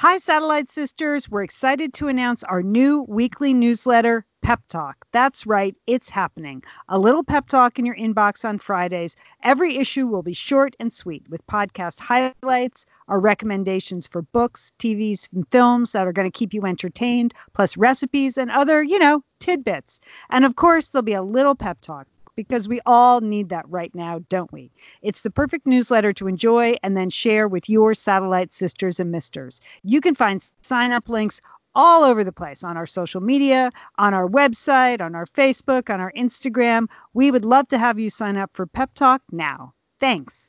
Hi, Satellite Sisters. We're excited to announce our new weekly newsletter, Pep Talk. That's right, it's happening. A little pep talk in your inbox on Fridays. Every issue will be short and sweet with podcast highlights, our recommendations for books, TVs, and films that are going to keep you entertained, plus recipes and other, you know, tidbits. And of course, there'll be a little pep talk because we all need that right now, don't we? It's the perfect newsletter to enjoy and then share with your satellite sisters and misters. You can find sign up links all over the place on our social media, on our website, on our Facebook, on our Instagram. We would love to have you sign up for Pep Talk now. Thanks.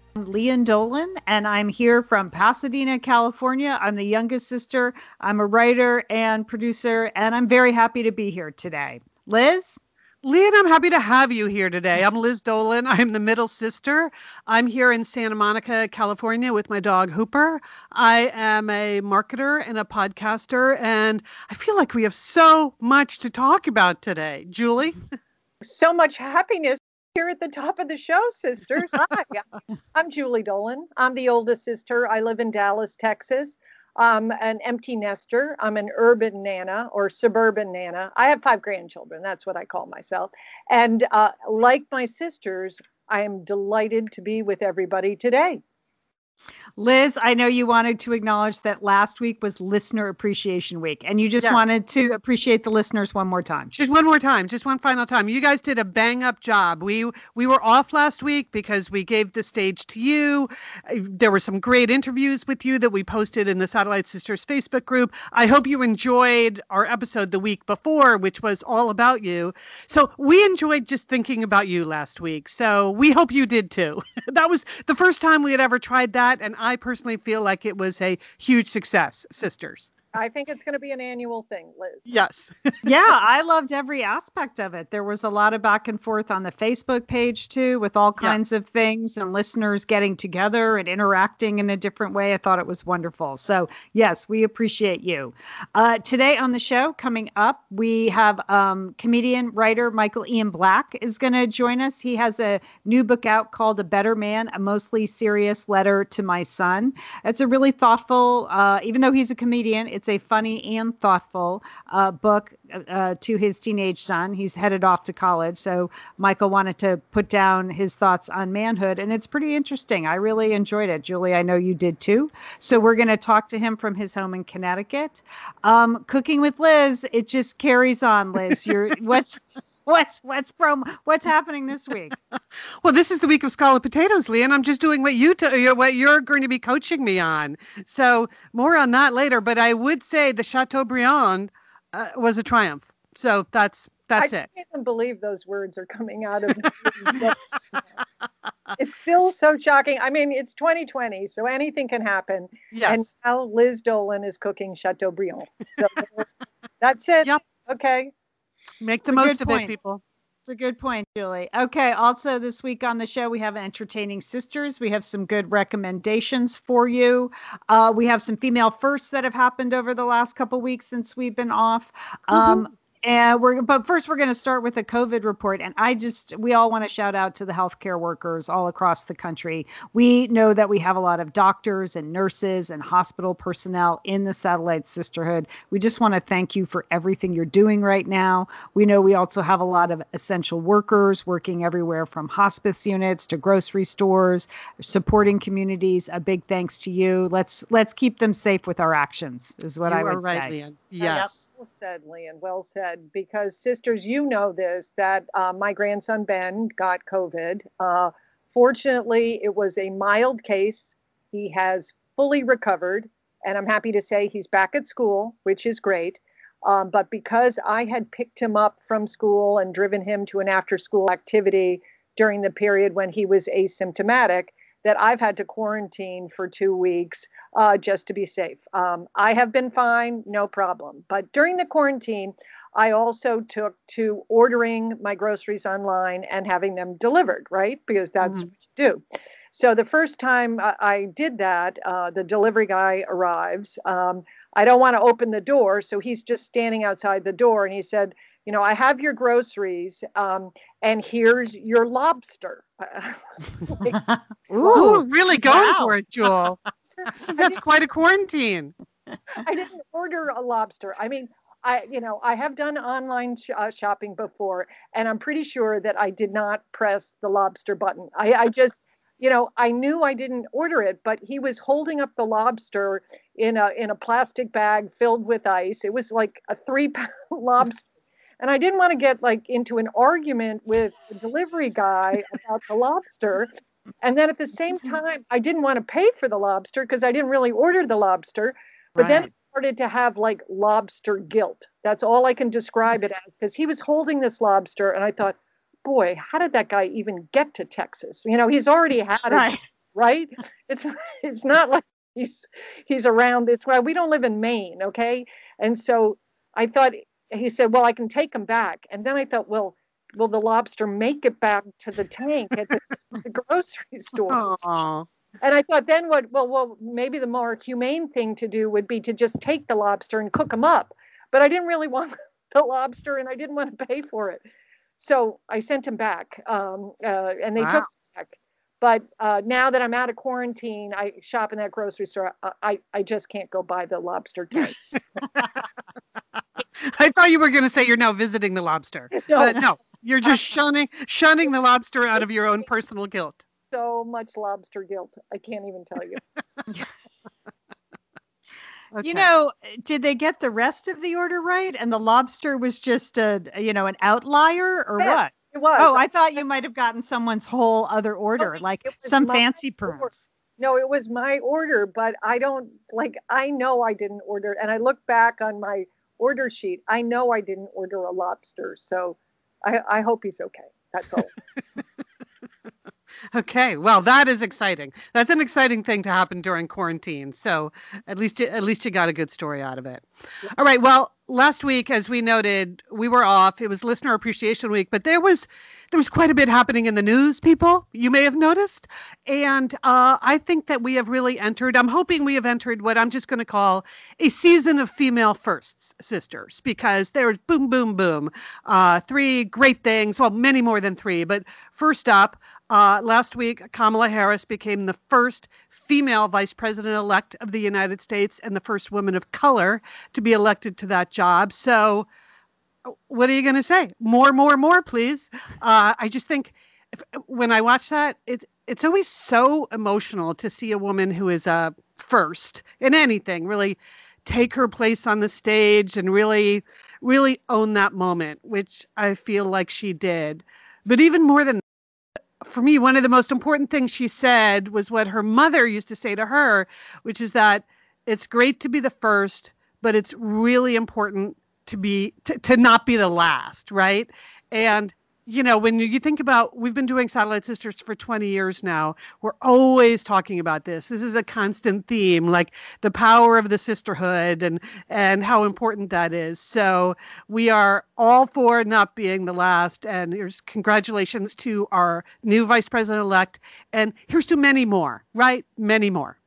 I'm Lian Dolan, and I'm here from Pasadena, California. I'm the youngest sister. I'm a writer and producer, and I'm very happy to be here today. Liz? Lian, I'm happy to have you here today. I'm Liz Dolan. I'm the middle sister. I'm here in Santa Monica, California with my dog Hooper. I am a marketer and a podcaster, and I feel like we have so much to talk about today. Julie? So much happiness here at the top of the show, sisters. Hi, I'm Julie Dolan. I'm the oldest sister. I live in Dallas, Texas. I'm an empty nester. I'm an urban nana or suburban nana. I have five grandchildren. That's what I call myself. And uh, like my sisters, I am delighted to be with everybody today. Liz, I know you wanted to acknowledge that last week was Listener Appreciation Week, and you just yeah. wanted to appreciate the listeners one more time. Just one more time, just one final time. You guys did a bang up job. We we were off last week because we gave the stage to you. There were some great interviews with you that we posted in the Satellite Sisters Facebook group. I hope you enjoyed our episode the week before, which was all about you. So we enjoyed just thinking about you last week. So we hope you did too. that was the first time we had ever tried that, and I personally feel like it was a huge success, sisters. I think it's going to be an annual thing, Liz. Yes. yeah, I loved every aspect of it. There was a lot of back and forth on the Facebook page too, with all kinds yeah. of things and listeners getting together and interacting in a different way. I thought it was wonderful. So, yes, we appreciate you. Uh, today on the show, coming up, we have um, comedian, writer Michael Ian Black is going to join us. He has a new book out called A Better Man, a mostly serious letter to my son. It's a really thoughtful, uh, even though he's a comedian, it's a funny and thoughtful uh, book uh, to his teenage son. He's headed off to college. So Michael wanted to put down his thoughts on manhood, and it's pretty interesting. I really enjoyed it. Julie, I know you did too. So we're going to talk to him from his home in Connecticut. Um, cooking with Liz, it just carries on, Liz. You're what's what's what's from what's happening this week? well, this is the week of scalloped potatoes, Lee, and I'm just doing what you t- what you're going to be coaching me on. So more on that later. But I would say the Chateaubriand uh, was a triumph. So that's that's I it. I can't believe those words are coming out of. it's still so shocking. I mean, it's 2020, so anything can happen. Yes. And now Liz Dolan is cooking Chateaubriand. So that's it. Yep. Okay. Make the most of point. it, people. It's a good point, Julie. Okay. Also, this week on the show, we have Entertaining Sisters. We have some good recommendations for you. Uh, we have some female firsts that have happened over the last couple weeks since we've been off. Mm-hmm. And we're, but first, we're going to start with a COVID report. And I just, we all want to shout out to the healthcare workers all across the country. We know that we have a lot of doctors and nurses and hospital personnel in the Satellite Sisterhood. We just want to thank you for everything you're doing right now. We know we also have a lot of essential workers working everywhere from hospice units to grocery stores, supporting communities. A big thanks to you. Let's let's keep them safe with our actions. Is what you I would right, say. Lian. Yes. Well said, Lian. Well said. Because, sisters, you know this that uh, my grandson Ben got COVID. Uh, fortunately, it was a mild case. He has fully recovered, and I'm happy to say he's back at school, which is great. Um, but because I had picked him up from school and driven him to an after school activity during the period when he was asymptomatic, that I've had to quarantine for two weeks uh, just to be safe. Um, I have been fine, no problem. But during the quarantine, I also took to ordering my groceries online and having them delivered, right? Because that's mm-hmm. what you do. So the first time I, I did that, uh, the delivery guy arrives. Um, I don't want to open the door, so he's just standing outside the door, and he said, "You know, I have your groceries, um, and here's your lobster." like, Ooh, really going wow. for it, Jewel. That's quite a quarantine. I didn't order a lobster. I mean, I, you know, I have done online sh- uh, shopping before, and I'm pretty sure that I did not press the lobster button. I, I just, you know, I knew I didn't order it, but he was holding up the lobster in a in a plastic bag filled with ice. It was like a three pound lobster. And I didn't want to get like into an argument with the delivery guy about the lobster. And then at the same mm-hmm. time, I didn't want to pay for the lobster because I didn't really order the lobster. But right. then I started to have like lobster guilt. That's all I can describe it as because he was holding this lobster and I thought, boy, how did that guy even get to Texas? You know, he's already had right. it, right? It's it's not like he's he's around this way. We don't live in Maine, okay? And so I thought he said, Well, I can take him back. And then I thought, well, will the lobster make it back to the tank at the, the grocery store? Aww. And I thought then what well well maybe the more humane thing to do would be to just take the lobster and cook them up. But I didn't really want the lobster and I didn't want to pay for it. So I sent him back, um, uh, and they wow. took back. But uh, now that I'm out of quarantine, I shop in that grocery store. I, I, I just can't go by the lobster tank. I thought you were going to say you're now visiting the lobster, no. but no, you're just shunning shunning the lobster out of your own personal guilt. So much lobster guilt. I can't even tell you. Okay. You know, did they get the rest of the order right? And the lobster was just a, you know, an outlier or yes, what? It was. Oh, I thought you might have gotten someone's whole other order, no, like some fancy prunes. No, it was my order, but I don't like, I know I didn't order. And I look back on my order sheet. I know I didn't order a lobster. So I, I hope he's okay. That's all. Okay, well, that is exciting. That's an exciting thing to happen during quarantine. So at least you, at least you got a good story out of it. All right. Well, last week, as we noted, we were off. It was Listener Appreciation Week, but there was there was quite a bit happening in the news. People, you may have noticed, and uh, I think that we have really entered. I'm hoping we have entered what I'm just going to call a season of female firsts, sisters, because there's boom, boom, boom, uh, three great things. Well, many more than three, but first up. Uh, last week, Kamala Harris became the first female vice president elect of the United States and the first woman of color to be elected to that job. So, what are you going to say? More, more, more, please. Uh, I just think if, when I watch that, it's it's always so emotional to see a woman who is a first in anything really take her place on the stage and really, really own that moment, which I feel like she did. But even more than for me, one of the most important things she said was what her mother used to say to her, which is that it's great to be the first, but it's really important to be to, to not be the last, right? And you know, when you think about, we've been doing Satellite Sisters for 20 years now. We're always talking about this. This is a constant theme, like the power of the sisterhood and and how important that is. So we are all for not being the last. And here's congratulations to our new vice president elect. And here's to many more, right? Many more.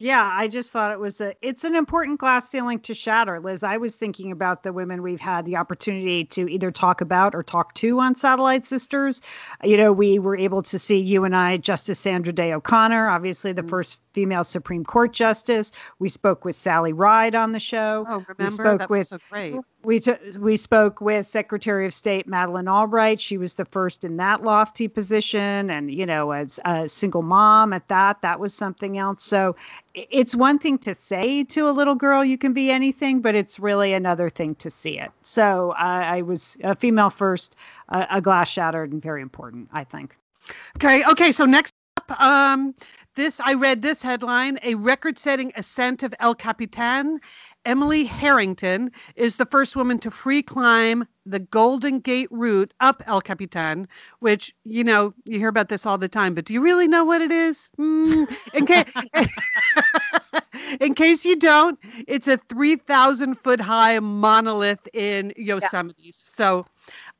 Yeah, I just thought it was a it's an important glass ceiling to shatter, Liz. I was thinking about the women we've had the opportunity to either talk about or talk to on Satellite Sisters. You know, we were able to see you and I Justice Sandra Day O'Connor, obviously the mm-hmm. first female Supreme Court justice. We spoke with Sally Ride on the show. Oh, remember? We spoke that with so great. We t- we spoke with Secretary of State Madeleine Albright. She was the first in that lofty position, and you know, as a single mom at that, that was something else. So it's one thing to say to a little girl you can be anything, but it's really another thing to see it. So uh, I was a female first, uh, a glass shattered, and very important, I think. Okay. Okay. So next up, um, this I read this headline: a record-setting ascent of El Capitan Emily Harrington is the first woman to free climb the Golden Gate route up El Capitan, which, you know, you hear about this all the time, but do you really know what it is? Mm, in, case, in case you don't, it's a 3,000 foot high monolith in Yosemite. Yeah. So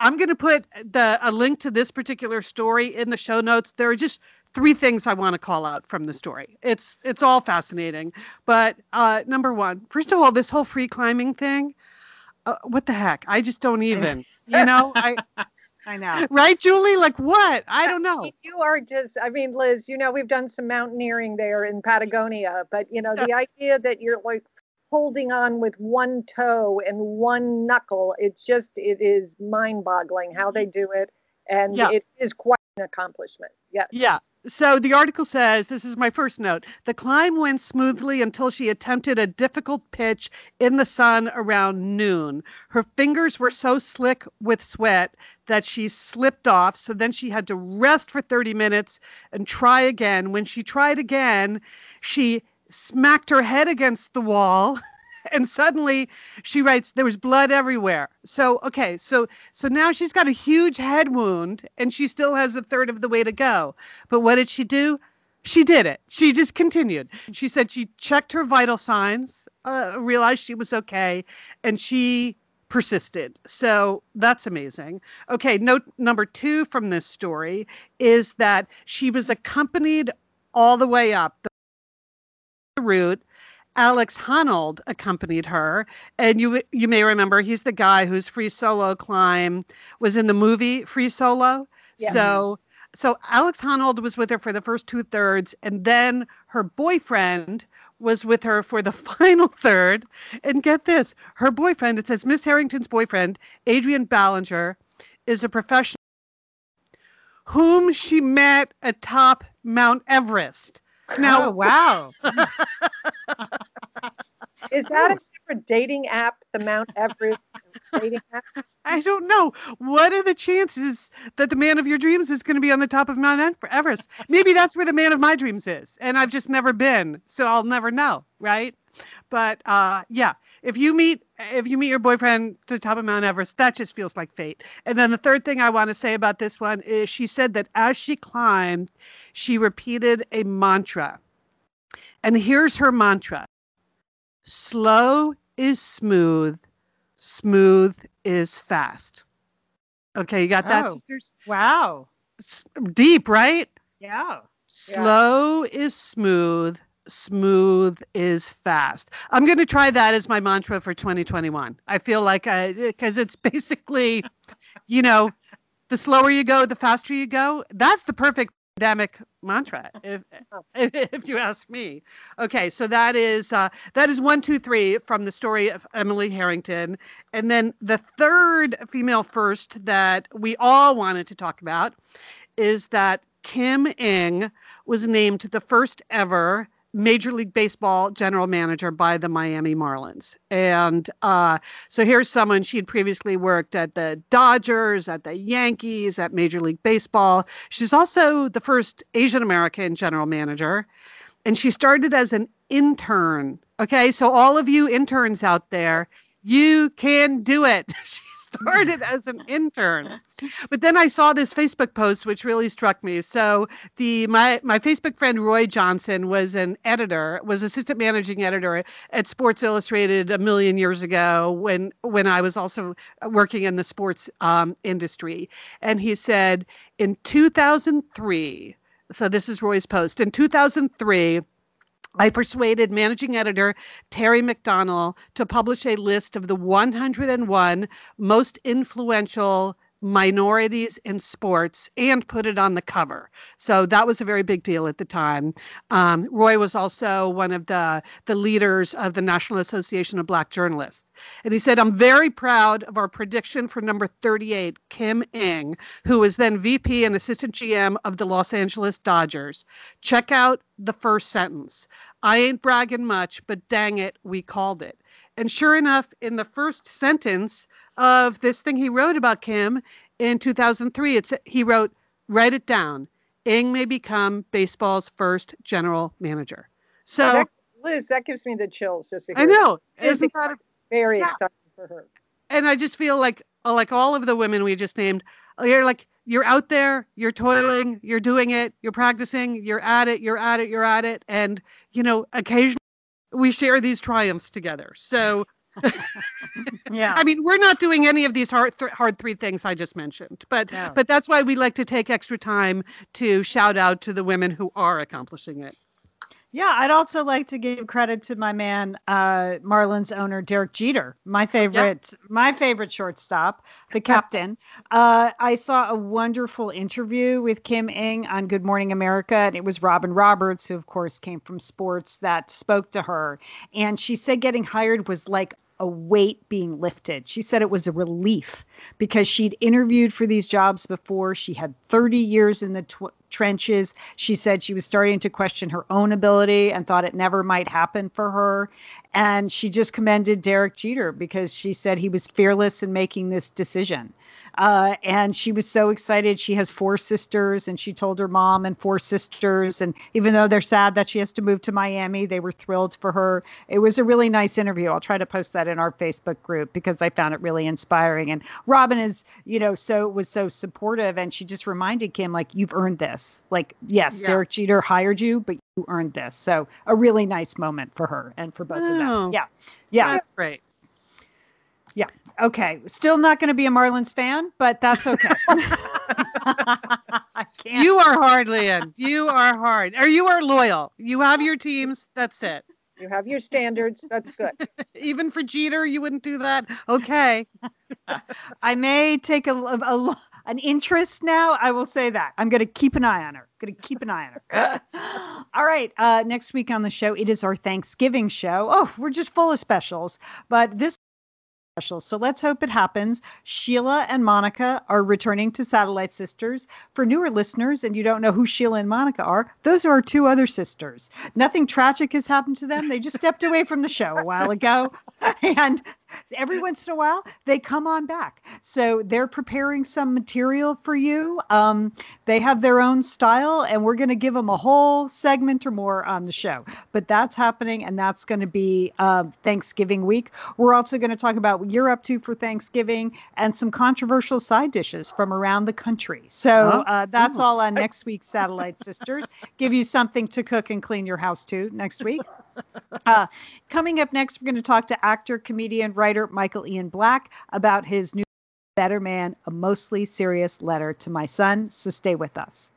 I'm going to put the a link to this particular story in the show notes. There are just three things I want to call out from the story. It's it's all fascinating, but uh, number one, first of all, this whole free climbing thing. Uh, what the heck? I just don't even. you know, I. I know. Right, Julie? Like what? I don't know. You are just, I mean, Liz, you know, we've done some mountaineering there in Patagonia, but, you know, the idea that you're like holding on with one toe and one knuckle, it's just, it is mind boggling how they do it. And yeah. it is quite accomplishment. Yes. Yeah so the article says this is my first note the climb went smoothly until she attempted a difficult pitch in the sun around noon her fingers were so slick with sweat that she slipped off so then she had to rest for 30 minutes and try again when she tried again she smacked her head against the wall and suddenly she writes there was blood everywhere. So okay so so now she's got a huge head wound and she still has a third of the way to go. But what did she do? She did it. She just continued. She said she checked her vital signs uh, realized she was okay and she persisted. So that's amazing. Okay note number two from this story is that she was accompanied all the way up the route Alex Honnold accompanied her, and you you may remember he's the guy whose free solo climb was in the movie Free Solo. Yeah. So so Alex Honnold was with her for the first two thirds, and then her boyfriend was with her for the final third. And get this, her boyfriend, it says Miss Harrington's boyfriend, Adrian Ballinger, is a professional whom she met atop Mount Everest. Now, oh, wow. Is that a separate dating app, the Mount Everest dating app? I don't know. What are the chances that the man of your dreams is going to be on the top of Mount Everest? Maybe that's where the man of my dreams is, and I've just never been, so I'll never know, right? But uh, yeah, if you meet if you meet your boyfriend to the top of Mount Everest, that just feels like fate. And then the third thing I want to say about this one is she said that as she climbed, she repeated a mantra. And here's her mantra slow is smooth, smooth is fast. Okay, you got that, oh, sisters? Wow. deep, right? Yeah. Slow yeah. is smooth, smooth is fast. I'm going to try that as my mantra for 2021. I feel like I, because it's basically, you know, the slower you go, the faster you go. That's the perfect pandemic mantra, if, if, you ask me. Okay, so that is uh, that is one, two, three from the story of Emily Harrington, and then the third female first that we all wanted to talk about is that Kim Ng was named the first ever Major League Baseball general manager by the Miami Marlins. And uh, so here's someone she had previously worked at the Dodgers, at the Yankees, at Major League Baseball. She's also the first Asian American general manager. And she started as an intern. Okay, so all of you interns out there, you can do it. started as an intern. But then I saw this Facebook post which really struck me. So the my my Facebook friend Roy Johnson was an editor, was assistant managing editor at Sports Illustrated a million years ago when when I was also working in the sports um, industry. And he said in 2003, so this is Roy's post, in 2003 I persuaded managing editor Terry McDonell to publish a list of the 101 most influential minorities in sports and put it on the cover. So that was a very big deal at the time. Um, Roy was also one of the, the leaders of the National Association of Black Journalists. And he said, I'm very proud of our prediction for number 38, Kim Ng, who was then VP and assistant GM of the Los Angeles Dodgers. Check out the first sentence. I ain't bragging much, but dang it, we called it. And sure enough, in the first sentence, of this thing he wrote about Kim in 2003. It's he wrote, "Write it down. Ng may become baseball's first general manager." So, oh, that, Liz, that gives me the chills. Just I know, isn't that a, very yeah. exciting for her? And I just feel like, like all of the women we just named, you're like you're out there, you're toiling, you're doing it, you're practicing, you're at it, you're at it, you're at it, and you know, occasionally we share these triumphs together. So yeah. I mean, we're not doing any of these hard th- hard three things I just mentioned, but no. but that's why we like to take extra time to shout out to the women who are accomplishing it. Yeah, I'd also like to give credit to my man, uh, Marlins owner Derek Jeter, my favorite, yep. my favorite shortstop, the captain. Uh, I saw a wonderful interview with Kim Ng on Good Morning America, and it was Robin Roberts, who of course came from sports, that spoke to her, and she said getting hired was like a weight being lifted. She said it was a relief because she'd interviewed for these jobs before. She had 30 years in the tw- trenches. She said she was starting to question her own ability and thought it never might happen for her. And she just commended Derek Jeter because she said he was fearless in making this decision. Uh, and she was so excited. She has four sisters, and she told her mom and four sisters. And even though they're sad that she has to move to Miami, they were thrilled for her. It was a really nice interview. I'll try to post that in our Facebook group because I found it really inspiring. And Robin is, you know, so was so supportive, and she just reminded Kim like, "You've earned this. Like, yes, yeah. Derek Jeter hired you, but you earned this." So a really nice moment for her and for both oh, of them. Yeah, yeah, that's great. Yeah. Okay. Still not going to be a Marlins fan, but that's okay. I can't. You are hard, Lian. You are hard. Or you are loyal. You have your teams. That's it. You have your standards. That's good. Even for Jeter, you wouldn't do that. Okay. I may take a, a, an interest now. I will say that. I'm going to keep an eye on her. Going to keep an eye on her. All right. Uh, next week on the show, it is our Thanksgiving show. Oh, we're just full of specials. But this special. So let's hope it happens. Sheila and Monica are returning to Satellite Sisters. For newer listeners, and you don't know who Sheila and Monica are, those are our two other sisters. Nothing tragic has happened to them. They just stepped away from the show a while ago. And every once in a while they come on back. So they're preparing some material for you. Um, they have their own style and we're going to give them a whole segment or more on the show. But that's happening and that's going to be uh, thanksgiving week. We're also going to talk about what you're up to for thanksgiving and some controversial side dishes from around the country. So uh, that's all on next week's satellite sisters. Give you something to cook and clean your house to next week. Uh, coming up next we're going to talk to actor comedian writer Michael Ian Black about his new Better Man, a mostly serious letter to my son. So stay with us.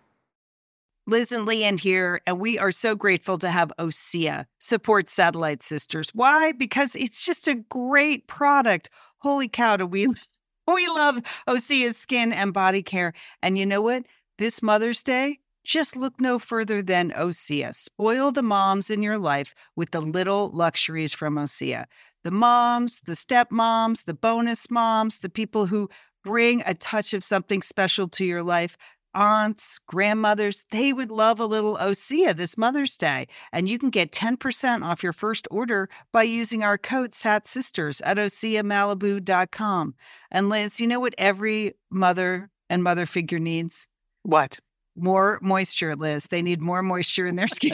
Liz and Lian here, and we are so grateful to have OSEA support Satellite Sisters. Why? Because it's just a great product. Holy cow, do we we love OSEA's skin and body care. And you know what? This Mother's Day, just look no further than OSEA. Spoil the moms in your life with the little luxuries from OSEA the moms, the stepmoms, the bonus moms, the people who bring a touch of something special to your life, aunts, grandmothers, they would love a little OSEA this Mother's Day. And you can get 10% off your first order by using our code SAT Sisters at OSEAMalibu.com. And Liz, you know what every mother and mother figure needs? What? More moisture, Liz. They need more moisture in their skin.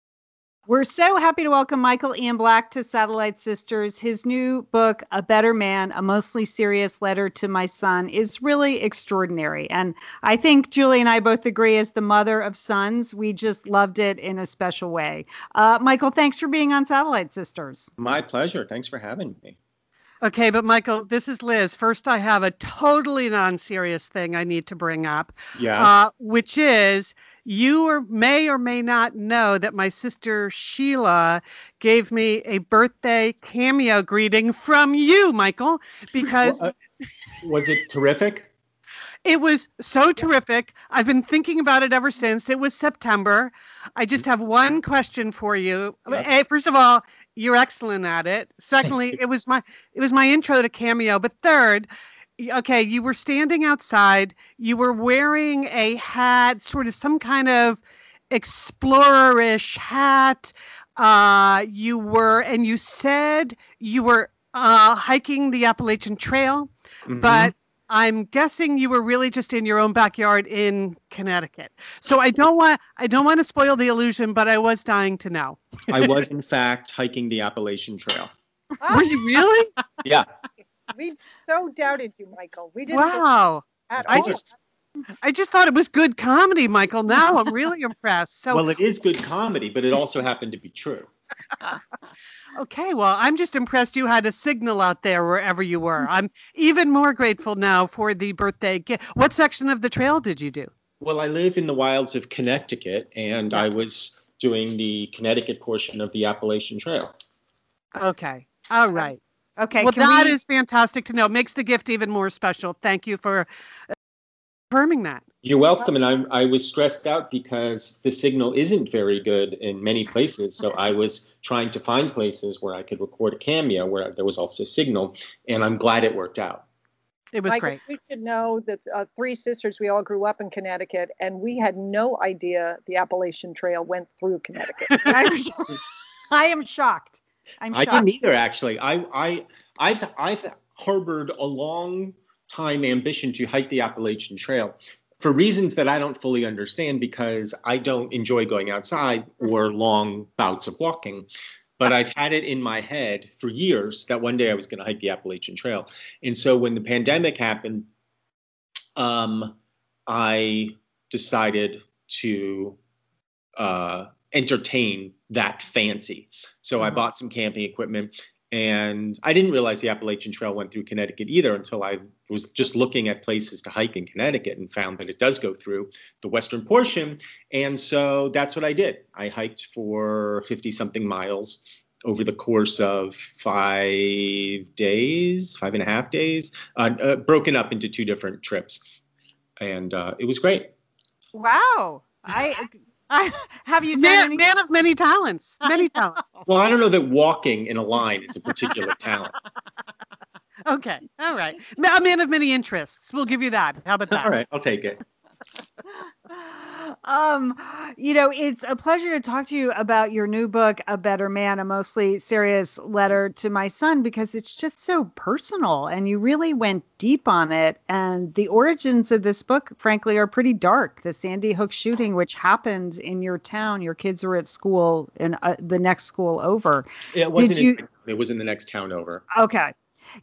We're so happy to welcome Michael Ian Black to Satellite Sisters. His new book, A Better Man, a mostly serious letter to my son, is really extraordinary. And I think Julie and I both agree, as the mother of sons, we just loved it in a special way. Uh, Michael, thanks for being on Satellite Sisters. My pleasure. Thanks for having me. Okay, but Michael, this is Liz. First, I have a totally non serious thing I need to bring up. Yeah. Uh, which is you or may or may not know that my sister Sheila gave me a birthday cameo greeting from you, Michael, because Well, uh, was it terrific? It was so terrific. I've been thinking about it ever since. It was September. I just have one question for you. Hey, first of all, you're excellent at it. Secondly, it was my it was my intro to Cameo. But third, okay, you were standing outside. You were wearing a hat, sort of some kind of explorerish hat. Uh, you were, and you said you were uh, hiking the Appalachian Trail, Mhm. but I'm guessing you were really just in your own backyard in Connecticut. So I don't want I don't want to spoil the illusion, but I was dying to know. I was in fact hiking the Appalachian Trail. Were you really? Yeah. We so doubted you, Michael. We didn't wow. at I all. just I just thought it was good comedy, Michael. Now I'm really impressed. So well, it is good comedy, but it also happened to be true. okay, well, I'm just impressed you had a signal out there wherever you were. I'm even more grateful now for the birthday gift. What section of the trail did you do? Well, I live in the wilds of Connecticut, and I was doing the Connecticut portion of the Appalachian Trail. Okay. All right. Okay, well, can that we- is fantastic to know. Makes the gift even more special. Thank you for uh, confirming that. You're welcome. And I, I was stressed out because the signal isn't very good in many places. So I was trying to find places where I could record a cameo where there was also signal. And I'm glad it worked out. It was Michael, great. We should know that uh, three sisters, we all grew up in Connecticut, and we had no idea the Appalachian Trail went through Connecticut. I'm, I am shocked. I'm I shocked. didn't either, actually. I, I, I've, I've harbored a long time ambition to hike the Appalachian Trail for reasons that I don't fully understand because I don't enjoy going outside or long bouts of walking. But I've had it in my head for years that one day I was going to hike the Appalachian Trail. And so when the pandemic happened, um, I decided to uh, entertain that fancy. So I Mhm. bought some camping equipment and I didn't realize the Appalachian Trail went through Connecticut either until I was just looking at places to hike in Connecticut and found that it does go through the western portion. And so that's what I did. I hiked for 50 something miles over the course of five days, five and a half days, uh, uh, broken up into two different trips. And uh, it was great. Wow. I, I have you done Man, any? man of many talents. Many talents. Well, I don't know that walking in a line is a particular talent. Okay. All right. A man of many interests. We'll give you that. How about that? All right, I'll take it. Um, you know, it's a pleasure to talk to you about your new book, A Better Man, a mostly serious letter to my son, because it's just so personal and you really went deep on it. And the origins of this book, frankly, are pretty dark. The Sandy Hook shooting, which happened in your town, your kids were at school in uh, the next school over. It wasn't. you- in, it was in the next town over. Okay.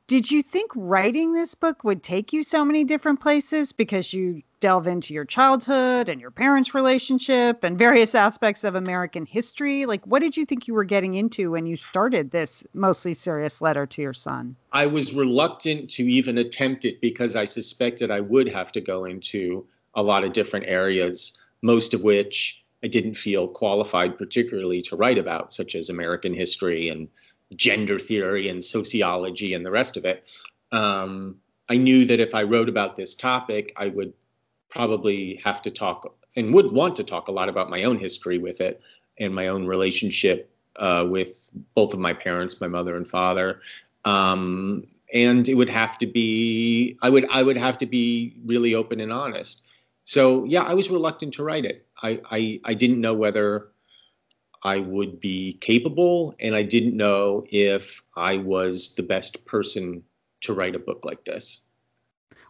Did you think writing this book would take you so many different places because you delve into your childhood and your parents' relationship and various aspects of American history? Like, what did you think you were getting into when you started this mostly serious letter to your son? I was reluctant to even attempt it because I suspected I would have to go into a lot of different areas, most of which I didn't feel qualified particularly to write about, such as American history and gender theory and sociology and the rest of it. Um, I knew that if I wrote about this topic, I would probably have to talk and would want to talk a lot about my own history with it and my own relationship uh, with both of my parents, my mother and father. Um, and it would have to be, I would, I would have to be really open and honest. So yeah, I was reluctant to write it. I, I, I didn't know whether I would be capable, and I didn't know if I was the best person to write a book like this.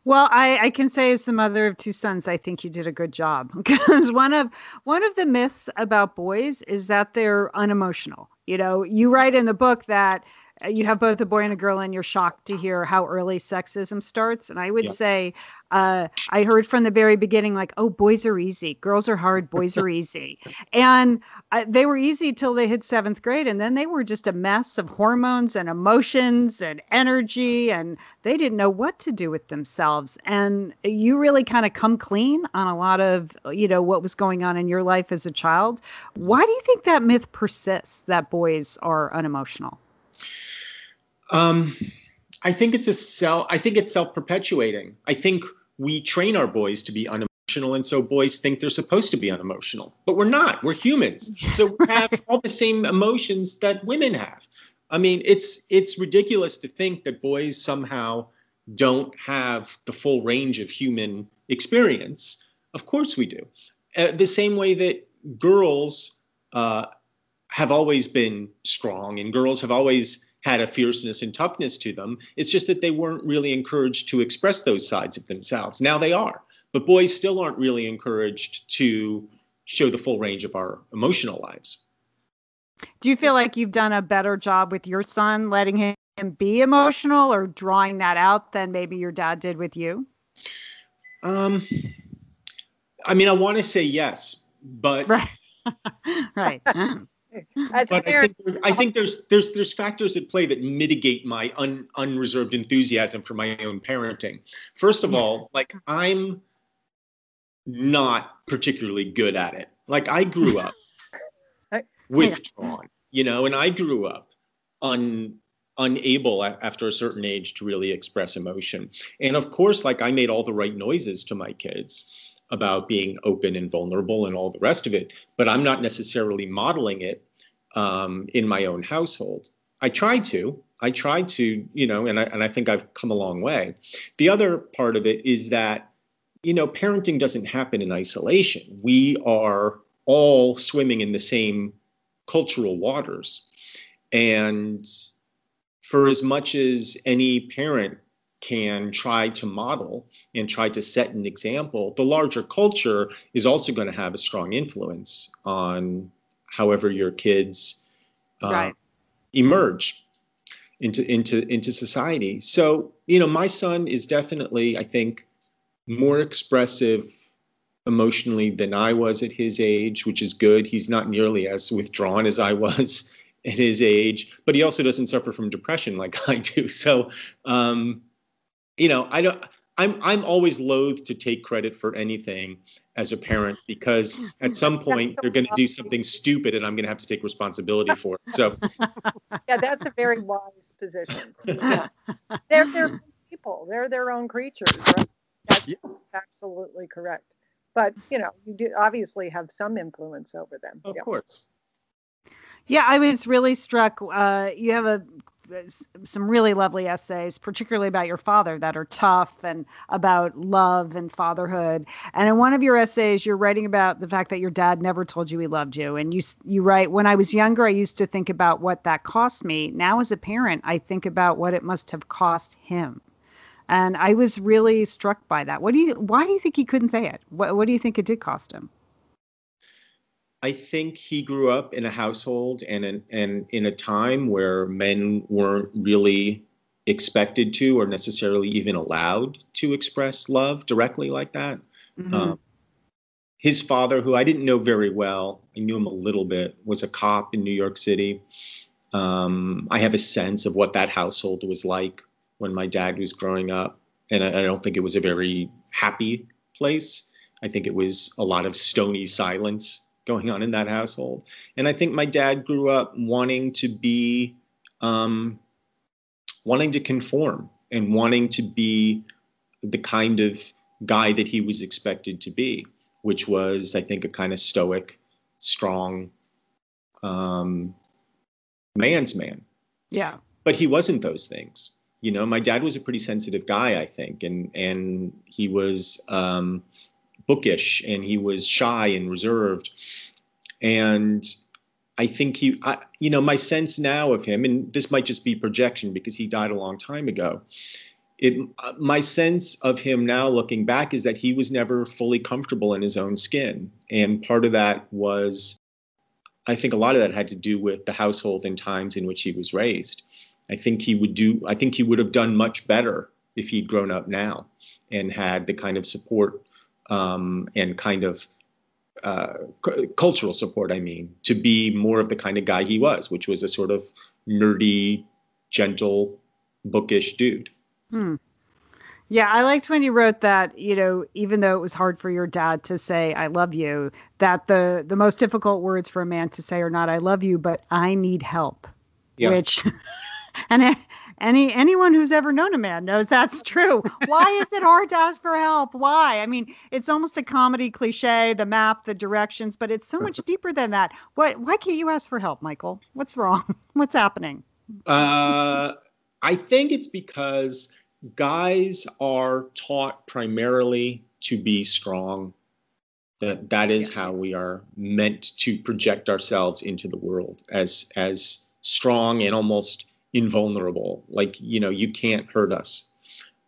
Well, I, I can say as the mother of two sons, I think you did a good job because one of one of the myths about boys is that they're unemotional. You know, you write in the book that you have both a boy and a girl and you're shocked to hear how early sexism starts. And i would yeah. say uh, i heard from the very beginning like oh boys are easy. Girls are hard. Boys are easy. And uh, they were easy till they hit seventh grade and then they were just a mess of hormones and emotions and energy and they didn't know what to do with themselves. And you really kind of come clean on a lot of you know what was going on in your life as a child. Why do you think that myth persists that boys are unemotional um, I think it's a self. I think it's self-perpetuating. I think we train our boys to be unemotional, and so boys think they're supposed to be unemotional, but we're not. We're humans, so we have all the same emotions that women have. I mean, it's it's ridiculous to think that boys somehow don't have the full range of human experience. Of course, we do. Uh, the same way that girls uh, have always been strong, and girls have always had a fierceness and toughness to them. It's just that they weren't really encouraged to express those sides of themselves. Now they are, but boys still aren't really encouraged to show the full range of our emotional lives. Do you feel like you've done a better job with your son letting him be emotional or drawing that out than maybe your dad did with you? Um, I mean, I want to say yes, but right, right. As but I think, I think there's there's there's factors at play that mitigate my un, unreserved enthusiasm for my own parenting. First of all, like I'm not particularly good at it. Like I grew up withdrawn, you know, and I grew up un unable after a certain age to really express emotion. And of course, like I made all the right noises to my kids about being open and vulnerable and all the rest of it, but I'm not necessarily modeling it um, in my own household. I try to. I try to, you know, and I, and I think I've come a long way. The other part of it is that, you know, parenting doesn't happen in isolation. We are all swimming in the same cultural waters. And for as much as any parent can try to model and try to set an example, the larger culture is also going to have a strong influence on however your kids uh, right. emerge into into into society. So you know, my son is definitely, I think, more expressive emotionally than I was at his age, which is good. He's not nearly as withdrawn as I was at his age, but he also doesn't suffer from depression like I do. So, um, you know, I don't. I'm I'm always loath to take credit for anything as a parent because at some point they're going to do something stupid and I'm going to have to take responsibility for it. So, yeah, that's a very wise position. Yeah. they're they're people. They're their own creatures. Right? That's yeah. absolutely correct. But you know, you do obviously have some influence over them. Of yeah. course. Yeah, I was really struck. Uh, you have a some really lovely essays, particularly about your father, that are tough and about love and fatherhood. And in one of your essays, you're writing about the fact that your dad never told you he loved you. And you you write, when I was younger, I used to think about what that cost me. Now, as a parent, I think about what it must have cost him. And I was really struck by that. What do you? Why do you think he couldn't say it? What What do you think it did cost him? I think he grew up in a household and in, and in a time where men weren't really expected to or necessarily even allowed to express love directly like that. Mm-hmm. Um, his father, who I didn't know very well, I knew him a little bit, was a cop in New York City. Um, I have a sense of what that household was like when my dad was growing up, and I, I don't think it was a very happy place. I think it was a lot of stony silence going on in that household. And I think my dad grew up wanting to be, um, wanting to conform and wanting to be the kind of guy that he was expected to be, which was, I think, a kind of stoic, strong um, man's man. Yeah. But he wasn't those things. You know, my dad was a pretty sensitive guy, I think, and and he was um, bookish and he was shy and reserved. And I think he, I, you know, my sense now of him, and this might just be projection because he died a long time ago. It, my sense of him now looking back is that he was never fully comfortable in his own skin. And part of that was, I think a lot of that had to do with the household and times in which he was raised. I think he would do, I think he would have done much better if he'd grown up now and had the kind of support um, and kind of uh, c- cultural support, I mean, to be more of the kind of guy he was, which was a sort of nerdy, gentle, bookish dude. Hmm. Yeah, I liked when you wrote that, you know, even though it was hard for your dad to say I love you, that the the most difficult words for a man to say are not I love you, but I need help. Yeah. Which and any anyone who's ever known a man knows that's true. Why is it hard to ask for help? Why? I mean, it's almost a comedy cliche, the map, the directions, but it's so much deeper than that. What why can't you ask for help, Michael? What's wrong? What's happening? Uh I think it's because guys are taught primarily to be strong. That that is how we are meant to project ourselves into the world as as strong and almost invulnerable. Like you know, you can't hurt us.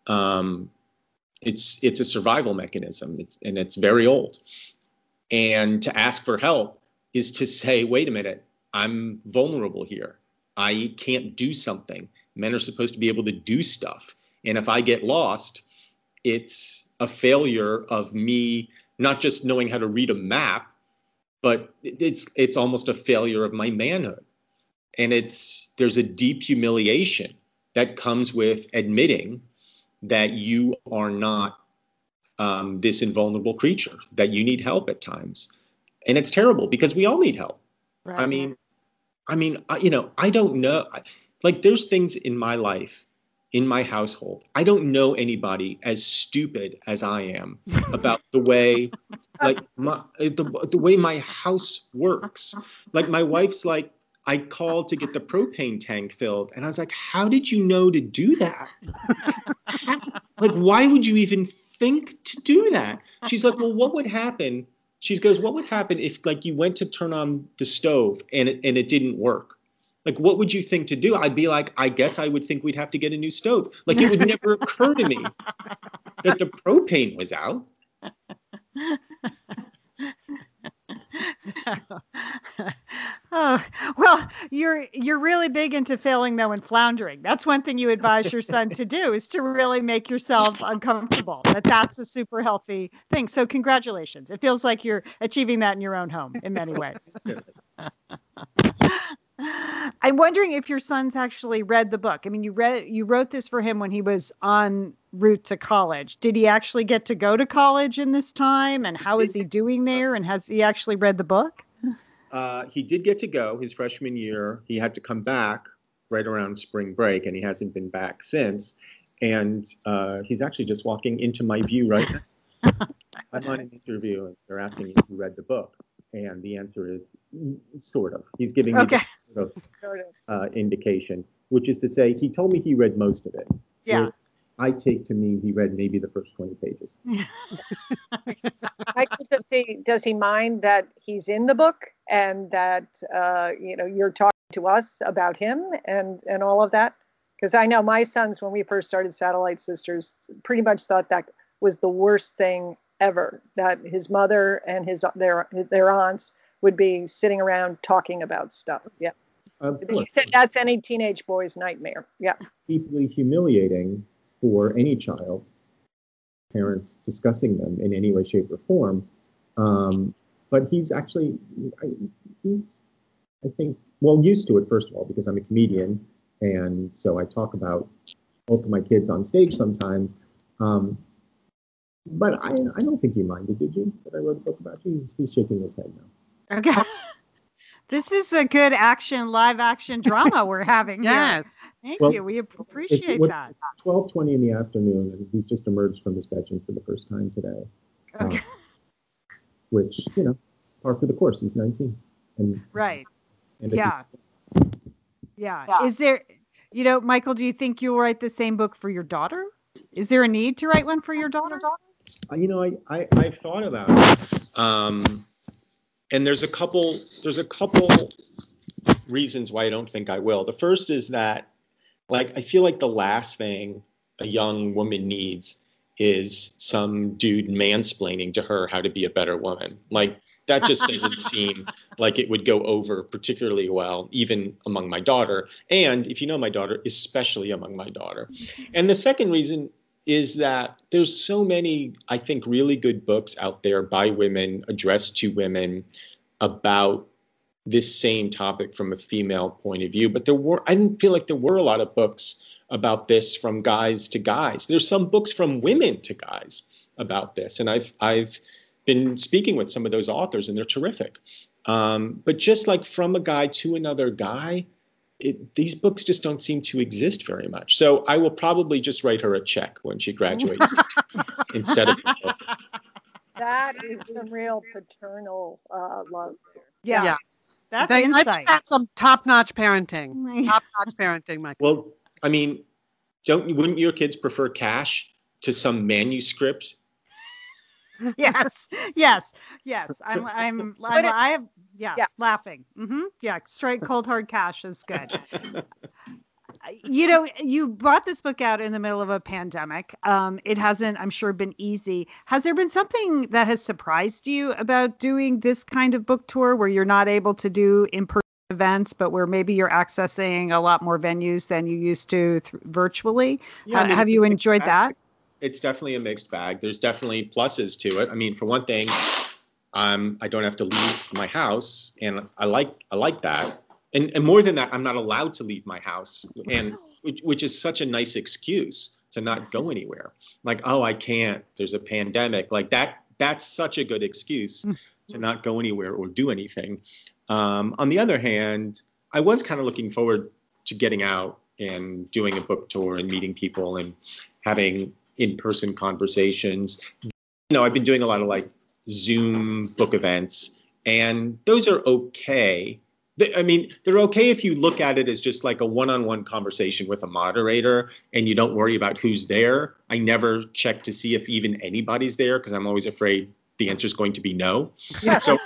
Um, it's it's a survival mechanism, it's, and it's very old. And to ask for help is to say, wait a minute, I'm vulnerable here. I can't do something. Men are supposed to be able to do stuff. And if I get lost, it's a failure of me not just knowing how to read a map, but it's it's almost a failure of my manhood and it's there's a deep humiliation that comes with admitting that you are not um, this invulnerable creature that you need help at times. And it's terrible because we all need help. Right. i mean i mean I, you know i don't know like there's things in my life in my household i don't know anybody as stupid as i am about the way like my the, the way my house works. Like my wife's like I called to get the propane tank filled. And I was like, how did you know to do that? like, why would you even think to do that? She's like, well, what would happen? She goes, what would happen if like you went to turn on the stove and it, and it didn't work? Like, what would you think to do? I'd be like, I guess I would think we'd have to get a new stove. Like, it would never occur to me that the propane was out. oh, well, you're you're really big into failing though and floundering. That's one thing you advise your son to do is to really make yourself uncomfortable. That that's a super healthy thing. So congratulations. It feels like you're achieving that in your own home in many ways. I'm wondering if your son's actually read the book. I mean, you read you wrote this for him when he was on route to college. Did he actually get to go to college in this time? And how is he doing there? And has he actually read the book? Uh, he did get to go his freshman year. He had to come back right around spring break, and he hasn't been back since. And uh, he's actually just walking into my view right now. I'm on an interview, and they're asking if you read the book, and the answer is sort of. He's giving me okay. sort of uh, indication, which is to say, he told me he read most of it. Yeah. I take to mean he read maybe the first 20 pages. does, he, does he mind that he's in the book and that, uh, you know, you're talking to us about him and, and all of that? Because I know my sons, when we first started Satellite Sisters, pretty much thought that was the worst thing ever, that his mother and his their, their aunts would be sitting around talking about stuff. Yeah. You said that's any teenage boy's nightmare. Yeah. Deeply humiliating for any child, parent discussing them in any way, shape, or form. Um, but he's actually, he's, I think, well used to it, first of all, because I'm a comedian. And so I talk about both of my kids on stage sometimes. Um, But I, I don't think you minded, did you? That I wrote a book about you? He's, he's shaking his head now. Okay. this is a good action, live action drama we're having here. Yes. Thank Well, you. We appreciate what- that. Twelve twenty in the afternoon, and he's just emerged from his bedroom for the first time today. Um, Okay. which you know, par for the course. He's nineteen, and Right. and it's- Yeah. Yeah. Is there, you know, Michael, do you think you'll write the same book for your daughter? Is there a need to write one for your daughter? Uh, You know, I, I I've thought about it, um, and there's a couple there's a couple reasons why I don't think I will. The first is that, like, I feel like the last thing a young woman needs is some dude mansplaining to her how to be a better woman. Like that just doesn't seem like it would go over particularly well, even among my daughter. And if you know my daughter, especially among my daughter. And the second reason is that there's so many, I think, really good books out there by women, addressed to women, about this same topic from a female point of view. But there were, I didn't feel like there were a lot of books about this from guys to guys. There's some books from women to guys about this, and I've I've been speaking with some of those authors, and they're terrific. Um, but just like from a guy to another guy, it, these books just don't seem to exist very much. So I will probably just write her a check when she graduates instead of. That is some real paternal uh, love. Yeah. Yeah. That's They- I think insight. that's some top-notch parenting. Top-notch parenting, Michael. Well, I mean, don't wouldn't your kids prefer cash to some manuscript? yes, yes, yes. I'm, I'm, I'm it- I have, yeah, Yeah. laughing. hmm Yeah, straight cold hard cash is good. you know, you brought this book out in the middle of a pandemic. Um, it hasn't, I'm sure, been easy. Has there been something that has surprised you about doing this kind of book tour where you're not able to do in person events, but where maybe you're accessing a lot more venues than you used to th- virtually? Yeah, I mean, have you enjoyed bag. that? It's definitely a mixed bag. There's definitely pluses to it. I mean, for one thing, um, I don't have to leave my house, and I like I like that. And and more than that, I'm not allowed to leave my house, and which, which is such a nice excuse to not go anywhere. Like, oh, I can't. There's a pandemic. Like that. That's such a good excuse to not go anywhere or do anything. Um, on the other hand, I was kind of looking forward to getting out and doing a book tour and meeting people and having in-person conversations. You know, I've been doing a lot of like Zoom book events, and those are okay. They- I mean, they're okay if you look at it as just like a one-on-one conversation with a moderator and you don't worry about who's there. I never check to see if even anybody's there because I'm always afraid the answer is going to be no. So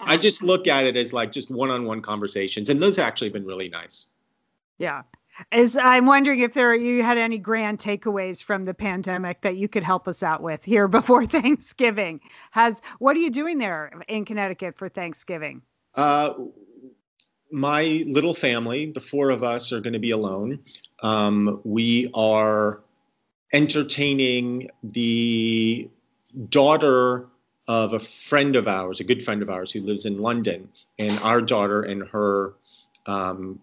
I just look at it as like just one-on-one conversations, and those have actually been really nice. Yeah. Is I'm wondering if there you had any grand takeaways from the pandemic that you could help us out with here before Thanksgiving. Has what are you doing there in Connecticut for Thanksgiving? Uh, my little family, the four of us, are going to be alone. Um, we are entertaining the daughter of a friend of ours, a good friend of ours who lives in London. And our daughter and her um,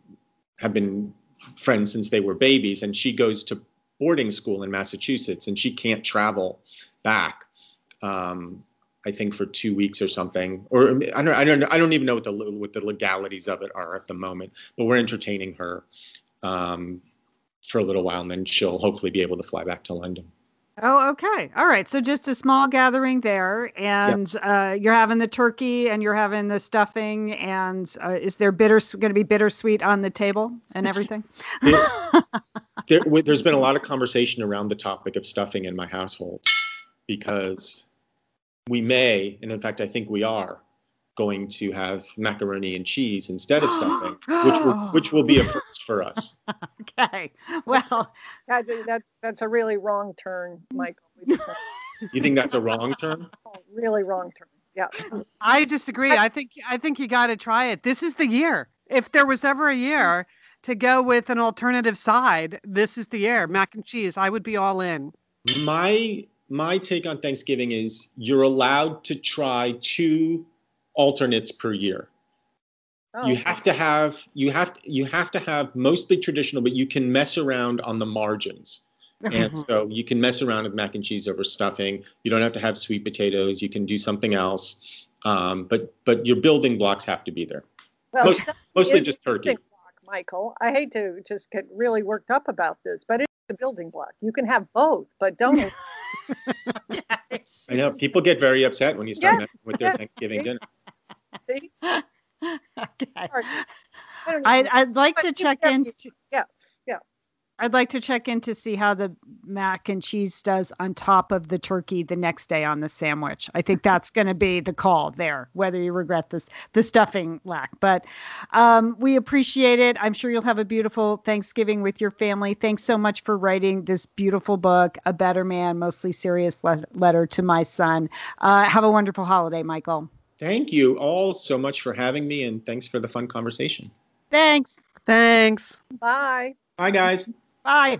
have been friends since they were babies. And she goes to boarding school in Massachusetts and she can't travel back. Um, I think for two weeks or something, or I don't, I don't, I don't even know what the what the legalities of it are at the moment. But we're entertaining her um, for a little while, and then she'll hopefully be able to fly back to London. Oh, okay. All right. So just a small gathering there, and uh, you're having the turkey and you're having the stuffing, and uh, is there bitter going to be bittersweet on the table and everything? There, there, there's been a lot of conversation around the topic of stuffing in my household because we may, and in fact, I think we are going to have macaroni and cheese instead of stuffing, which will, which will be a first for us. okay. Well, That, that's that's a really wrong turn, Michael. You think that's a wrong term? Oh, really wrong turn. Yeah. I disagree. I think I think you got to try it. This is the year. If there was ever a year to go with an alternative side, this is the year. Mac and cheese. I would be all in. My my take on Thanksgiving is you're allowed to try two alternates per year. Oh, You have to have you have you have to have mostly traditional, but you can mess around on the margins. And so you can mess around with mac and cheese over stuffing. You don't have to have sweet potatoes. You can do something else. Um, but but your building blocks have to be there. Well, Most, mostly just turkey. block, Michael, I hate to just get really worked up about this, but it's the building block. You can have both, but don't. I know people get very upset when you start Yeah, with their. Thanksgiving dinner. See? okay. I I'd, I'd like But to check in. yeah, yeah. I'd like to check in to see how the mac and cheese does on top of the turkey the next day on the sandwich. I think that's going to be the call there, whether you regret this the stuffing lack. But um, we appreciate it. I'm sure you'll have a beautiful Thanksgiving with your family. Thanks so much for writing this beautiful book, A Better Man, mostly serious letter to my son. Uh, have a wonderful holiday, Michael. Thank you all so much for having me, and thanks for the fun conversation. Thanks. Thanks. Bye. Bye, guys. Bye.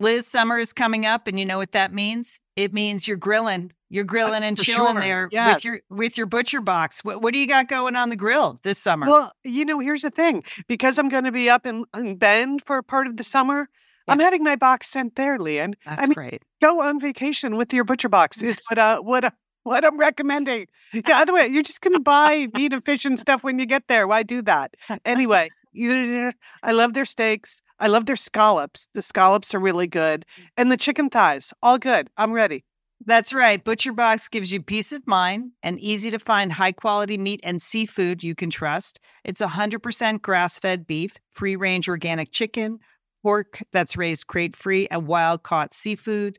Liz, summer is coming up, and you know what that means? It means you're grilling. You're grilling and for chilling sure. there Yes. with your with your butcher box. What what do you got going on the grill this summer? Well, you know, here's the thing because I'm going to be up in, in Bend for a part of the summer, I'm having my box sent there, Lian. That's I mean, great. go on vacation with your butcher box is what uh what uh, what I'm recommending. Yeah, other way, you're just gonna buy meat and fish and stuff when you get there. Why do that? Anyway, I love their steaks. I love their scallops. The scallops are really good. And the chicken thighs, all good. I'm ready. That's right. Butcher Box gives you peace of mind and easy to find high quality meat and seafood you can trust. It's 100% grass fed beef, free range organic chicken, pork that's raised crate free, and wild caught seafood.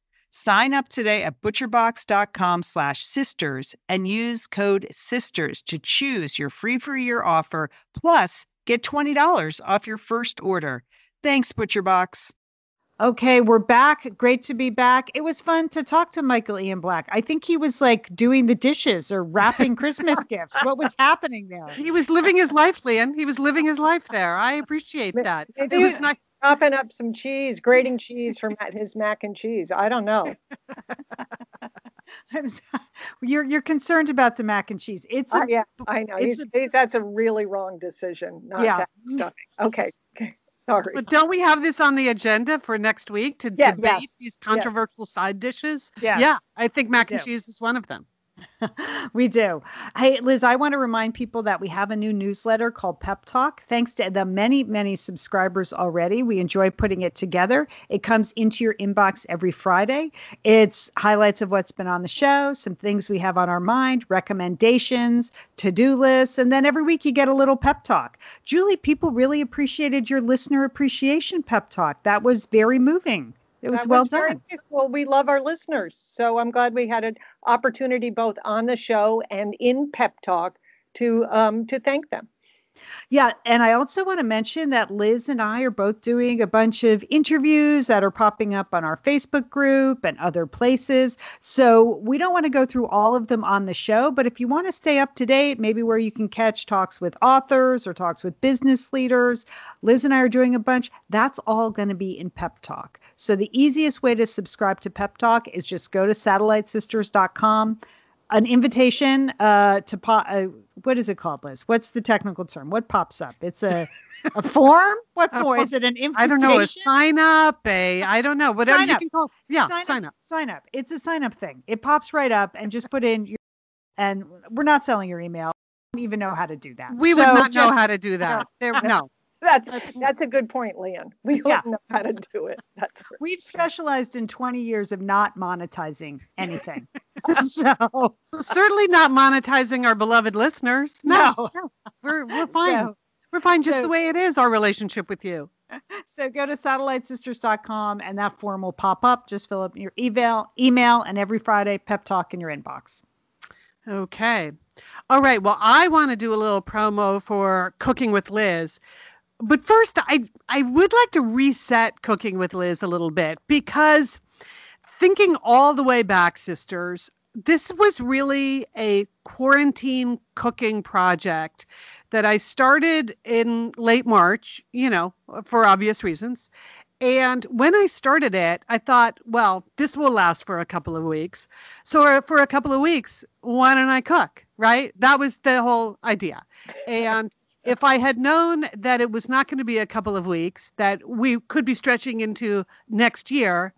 Sign up today at butcherbox.com slash sisters and use code sisters to choose your free for a year offer plus get $20 off your first order. Thanks, ButcherBox. Okay, we're back. Great to be back. It was fun to talk to Michael Ian Black. I think he was like doing the dishes or wrapping Christmas gifts. What was happening there? He was living his life, Lian. He was living his life there. I appreciate that. Maybe It was he- nice. Chopping up some cheese, grating cheese for his mac and cheese. I don't know. I'm so- you're you're concerned about the mac and cheese. It's a, Uh, yeah, I know. it's He's, he's, that's a really wrong decision. Not Yeah. to. Okay. Okay. Sorry. But don't we have this on the agenda for next week to Yes, debate yes, these controversial side dishes? Yes, Yeah, I think mac and do. cheese is one of them. we do. Hey, Liz, I want to remind people that we have a new newsletter called Pep Talk. Thanks to the many, many subscribers already. We enjoy putting it together. It comes into your inbox every Friday. It's highlights of what's been on the show, some things we have on our mind, recommendations, to do lists, and then every week you get a little pep talk. Julie, people really appreciated your listener appreciation pep talk. That was very moving. It was That well done. nice. Well, we love our listeners. So I'm glad we had an opportunity both on the show and in Pep Talk to um, to thank them. Yeah, and I also want to mention that Liz and I are both doing a bunch of interviews that are popping up on our Facebook group and other places. So we don't want to go through all of them on the show, but if you want to stay up to date, maybe where you can catch talks with authors or talks with business leaders, Liz and I are doing a bunch. That's all going to be in Pep Talk. So the easiest way to subscribe to Pep Talk is just go to satellitesisters.com an invitation uh, to pop. Uh, what is it called, Liz? What's the technical term? What pops up? It's a a form. What for? form. Is it an invitation? I don't know, a sign up, a I don't know, whatever Sign you up. can call. Yeah, sign, sign up. Sign up. It's a sign up thing. It pops right up, and just put in your. And we're not selling your email. I don't even know how to do that. We would So not know just- how to do that. There, no. That's that's a good point, Lian. We Yeah. don't know how to do it. That's great. We've specialized in 20 years of not monetizing anything. so Certainly not monetizing our beloved listeners. No, no. we're we're fine. So, We're fine just So- the way it is, our relationship with you. So go to satellitesisters.com and that form will pop up. Just fill up your email, email, and every Friday pep talk in your inbox. Okay. All right. Well, I want to do a little promo for Cooking with Liz. But first, I I would like to reset Cooking with Liz a little bit because thinking all the way back, sisters, this was really a quarantine cooking project that I started in late March, you know, for obvious reasons. And when I started it, I thought, well, this will last for a couple of weeks. So uh, for a couple of weeks, why don't I cook? Right? That was the whole idea. And if I had known that it was not going to be a couple of weeks, that we could be stretching into next year,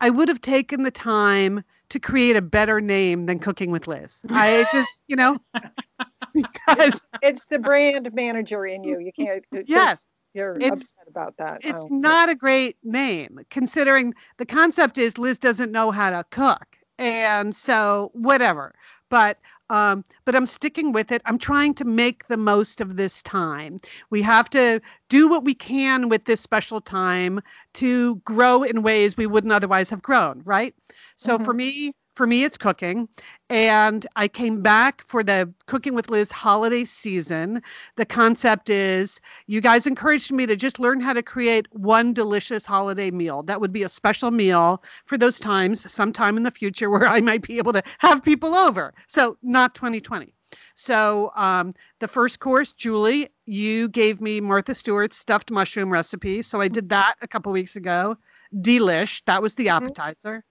I would have taken the time to create a better name than Cooking with Liz. I just, you know, because It's the brand manager in you. You can't. Uh, it's Yes. You're It's- upset about that. it's Oh. not a great name considering the concept is Liz doesn't know how to cook. And so whatever. But um but I'm sticking with it. I'm trying to make the most of this time. We have to do what we can with this special time to grow in ways we wouldn't otherwise have grown, right? So for me for me it's cooking and I came back for the Cooking with Liz holiday season. The concept is you guys encouraged me to just learn how to create one delicious holiday meal. That would be a special meal for those times, sometime in the future, where I might be able to have people over. So, not 2020. So, um, the first course, Julie, you gave me Martha Stewart's stuffed mushroom recipe. So, I did that a couple weeks ago. Delish, that was the appetizer.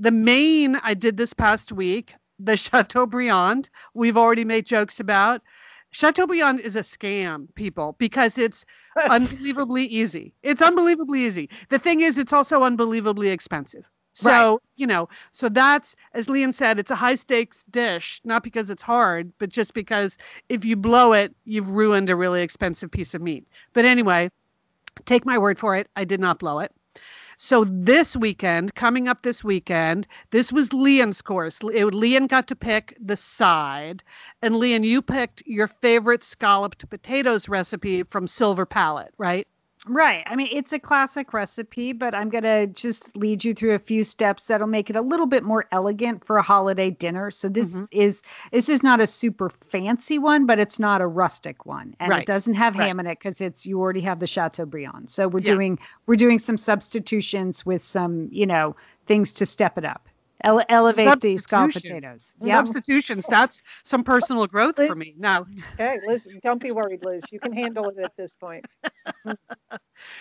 The main I did this past week, the Chateaubriand, we've already made jokes about. Chateaubriand is a scam, people, because it's unbelievably easy. It's unbelievably easy. The thing is, it's also unbelievably expensive. So, you know, so that's, as Lian said, it's a high stakes dish, not because it's hard, but just because if you blow it, you've ruined a really expensive piece of meat. But anyway, take my word for it, I did not blow it. So this weekend, coming up this weekend, this was Lian's course. Lian got to pick the side, and Lian, you picked your favorite scalloped potatoes recipe from Silver Palate, right? Right. I mean, it's a classic recipe, but I'm going to just lead you through a few steps that'll make it a little bit more elegant for a holiday dinner. So this Mhm. is this is not a super fancy one, but it's not a rustic one. And Right. it doesn't have Right. ham in it cuz it's you already have the Chateaubriand. So we're Yes. doing we're doing some substitutions with some, you know, things to step it up. Ele- elevate the scalloped Substitutions. potatoes. Yep. Substitutions. That's some personal growth for me. Now, Okay, Liz, don't be worried, Liz. You can handle it at this point.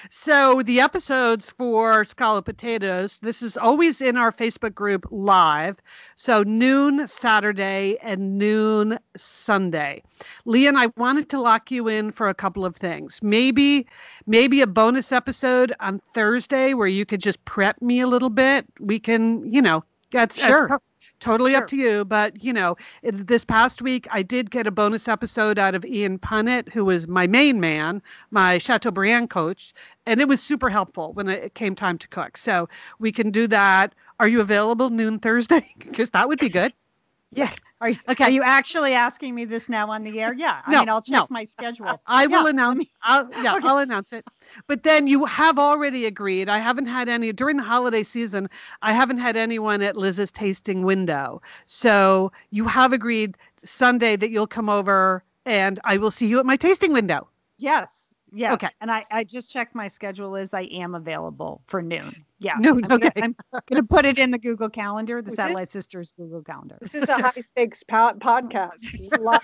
So the episodes for scalloped potatoes, this is always in our Facebook group live. So noon Saturday and noon Sunday. Lian, I wanted to lock you in for a couple of things. Maybe, maybe a bonus episode on Thursday where you could just prep me a little bit. We can, you know, that's, that's Sure. to- totally Sure. up to you. But you know, it, this past week I did get a bonus episode out of Ian Punnett, who was my main man, my Chateaubriand coach, and it was super helpful when it came time to cook. So we can do that. Are you available noon Thursday? Because that would be good. Yeah. Are you, Okay. are you actually asking me this now on the air? Yeah. I No, mean, I'll check no. my schedule. I will announce. I'll, yeah, Okay. I'll announce it. But then you have already agreed. I haven't had any during the holiday season. I haven't had anyone at Liz's tasting window. So you have agreed Sunday that you'll come over and I will see you at my tasting window. Yes. Yes. Okay. And I, I just checked my schedule is I am available for noon. Yeah. Noon, I'm gonna- okay. I'm going to put it in the Google Calendar, the This- Satellite Sisters Google Calendar. This is a high stakes po- podcast, live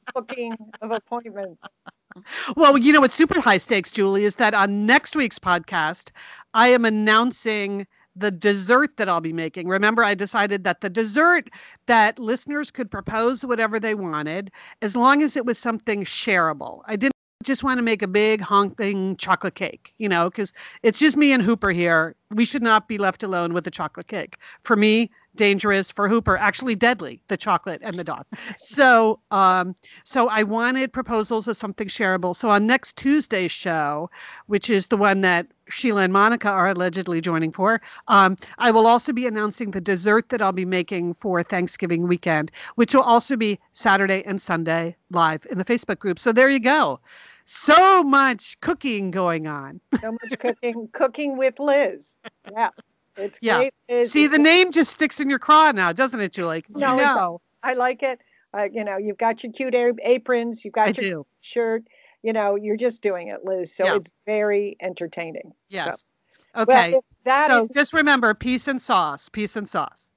booking of appointments. Well, you know what's super high stakes, Julie, is that on next week's podcast, I am announcing the dessert that I'll be making. Remember, I decided that the dessert that listeners could propose whatever they wanted, as long as it was something shareable. I didn't just want to make a big honking chocolate cake, you know, because it's just me and Hooper here. We should not be left alone with the chocolate cake. For me, dangerous. For Hooper, actually deadly. The chocolate and the dog. so, um, so I wanted proposals of something shareable. So on next Tuesday's show, which is the one that Sheila and Monica are allegedly joining for, um, I will also be announcing the dessert that I'll be making for Thanksgiving weekend, which will also be Saturday and Sunday live in the Facebook group. So there you go. so much cooking going on. So much cooking, cooking with Liz. Yeah, it's Yeah. great. Liz. See, It's the name just sticks in your craw now, doesn't it, Julie? No, you know, I like it. Uh, you know, you've got your cute aprons, you've I got your do. shirt. You know, you're just doing it, Liz. So Yeah. it's very entertaining. Yes. So, Okay. Well, that so is- just remember peace and sauce, peace and sauce.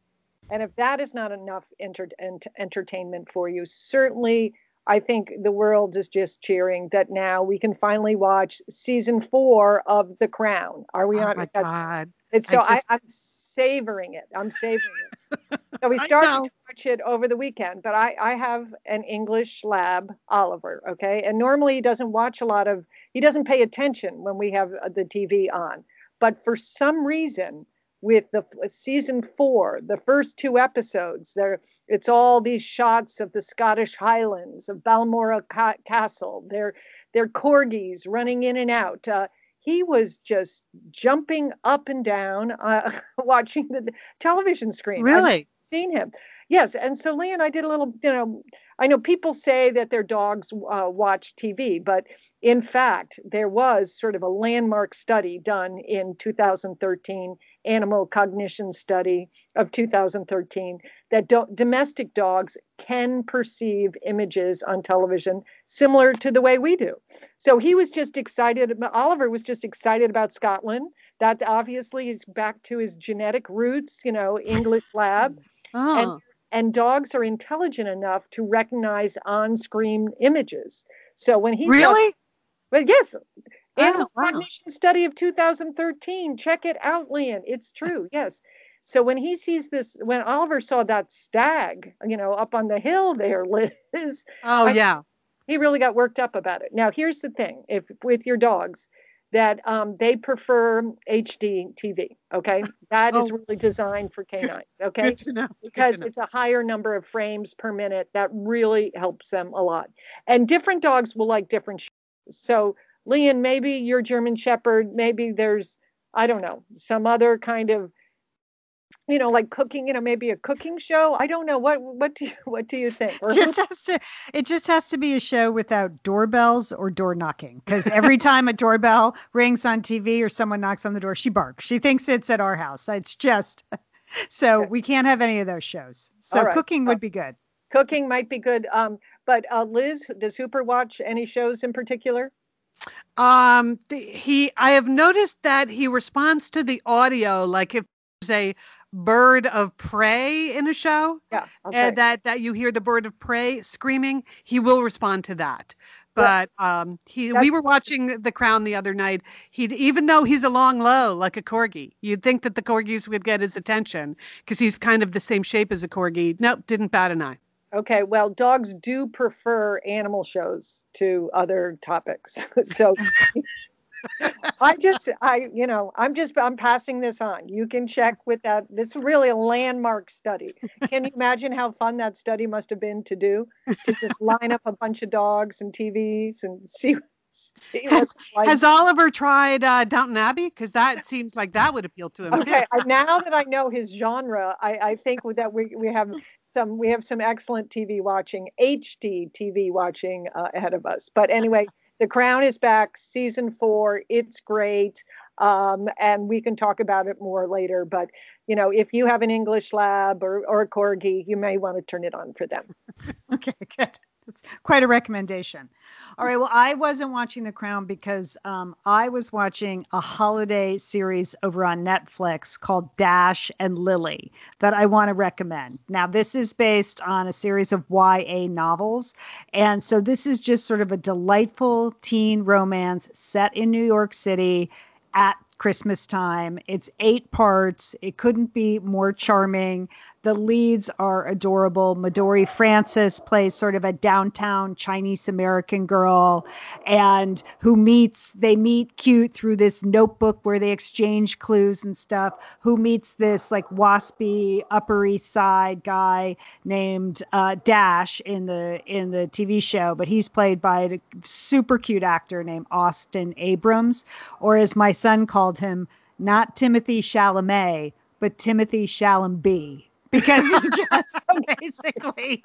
and if that is not enough enter- ent- entertainment for you, certainly I think the world is just cheering that now we can finally watch season four of The Crown. Are we oh not? my God. It's I so I, just- I'm savoring it. I'm savoring it. So we I started to watch it over the weekend, but I, I have an English lab, Oliver, okay? And normally he doesn't watch a lot of, he doesn't pay attention when we have uh, the TV on. But for some reason, with the season four, the first two episodes, there it's all these shots of the Scottish Highlands, of Balmoral Ca- Castle. They're they're corgis running in and out. Uh, he was just jumping up and down, uh, watching the television screen. I've Really? seen him. Yes, and so Lee and I did a little. You know, I know people say that their dogs uh, watch TV, but in fact, there was sort of a landmark study done in 2013, animal cognition study of 2013, that do- domestic dogs can perceive images on television similar to the way we do. So he was just excited. Oliver was just excited about Scotland. That obviously is back to his genetic roots, you know, English lab Oh, and dogs are intelligent enough to recognize on-screen images. So when he really? well, yes, Oh, animal wow. cognition study of 2013. Check it out, Lian. It's true. Yes. So when he sees this, when Oliver saw that stag, you know, up on the hill there, Liz, Oh, I- yeah. he really got worked up about it. Now, here's the thing: if with your dogs, that um, they prefer HD TV. Okay, that is Oh. really designed for canines. Okay, Good to know. Good to because it's a higher number of frames per minute that really helps them a lot and different dogs will like different shows. so lian maybe your german shepherd maybe there's i don't know some other kind of you know like cooking you know maybe a cooking show. I don't know. What what do you what do you think? Or just has to it just has to be a show without doorbells or door knocking. Because every time a doorbell rings on tv or someone knocks on the door she barks. She thinks it's at our house. It's just so we can't have any of those shows. So right. cooking would be good. cooking might be good. Um but uh liz does hooper watch any shows in particular Um, he, I have noticed that he responds to the audio like if there's a bird of prey in a show, yeah okay. and that that you hear the bird of prey screaming, he will respond to that. But um, he, that's- we were watching The Crown the other night. He, even though he's a long low like a corgi, you'd think that the corgis would get his attention because he's kind of the same shape as a corgi. Nope, didn't bat an eye. Okay, well, dogs do prefer animal shows to other topics. so I just, I, you know, I'm just, I'm passing this on. You can check with that. This is really a landmark study. Can you imagine how fun that study must have been to do? To just line up a bunch of dogs and TVs and see. see what like. Has Oliver tried uh, Downton Abbey? Because that seems like that would appeal to him okay too. Now that i know his genre i, I think that we, we have some we have some excellent tv watching hd tv watching uh, ahead of us. But anyway the crown is back season four it's great. Um, and we can talk about it more later but you know if you have an english lab or, or a corgi you may want to turn it on for them. Okay good that's quite a recommendation all right well i wasn't watching the crown because um, i was watching a holiday series over on netflix called dash and lily that i want to recommend now this is based on a series of ya novels and so this is just sort of a delightful teen romance set in new york city at Christmas time. It's eight parts. It couldn't be more charming. The leads are adorable. Midori Francis plays sort of a downtown Chinese American girl and who meets, they meet cute through this notebook where they exchange clues and stuff, who meets this like waspy Upper East Side guy named uh, Dash in the in the TV show, but he's played by a super cute actor named Austin Abrams, or as my son called him, not Timothy Chalamet, but Timothy Chalamet because he just basically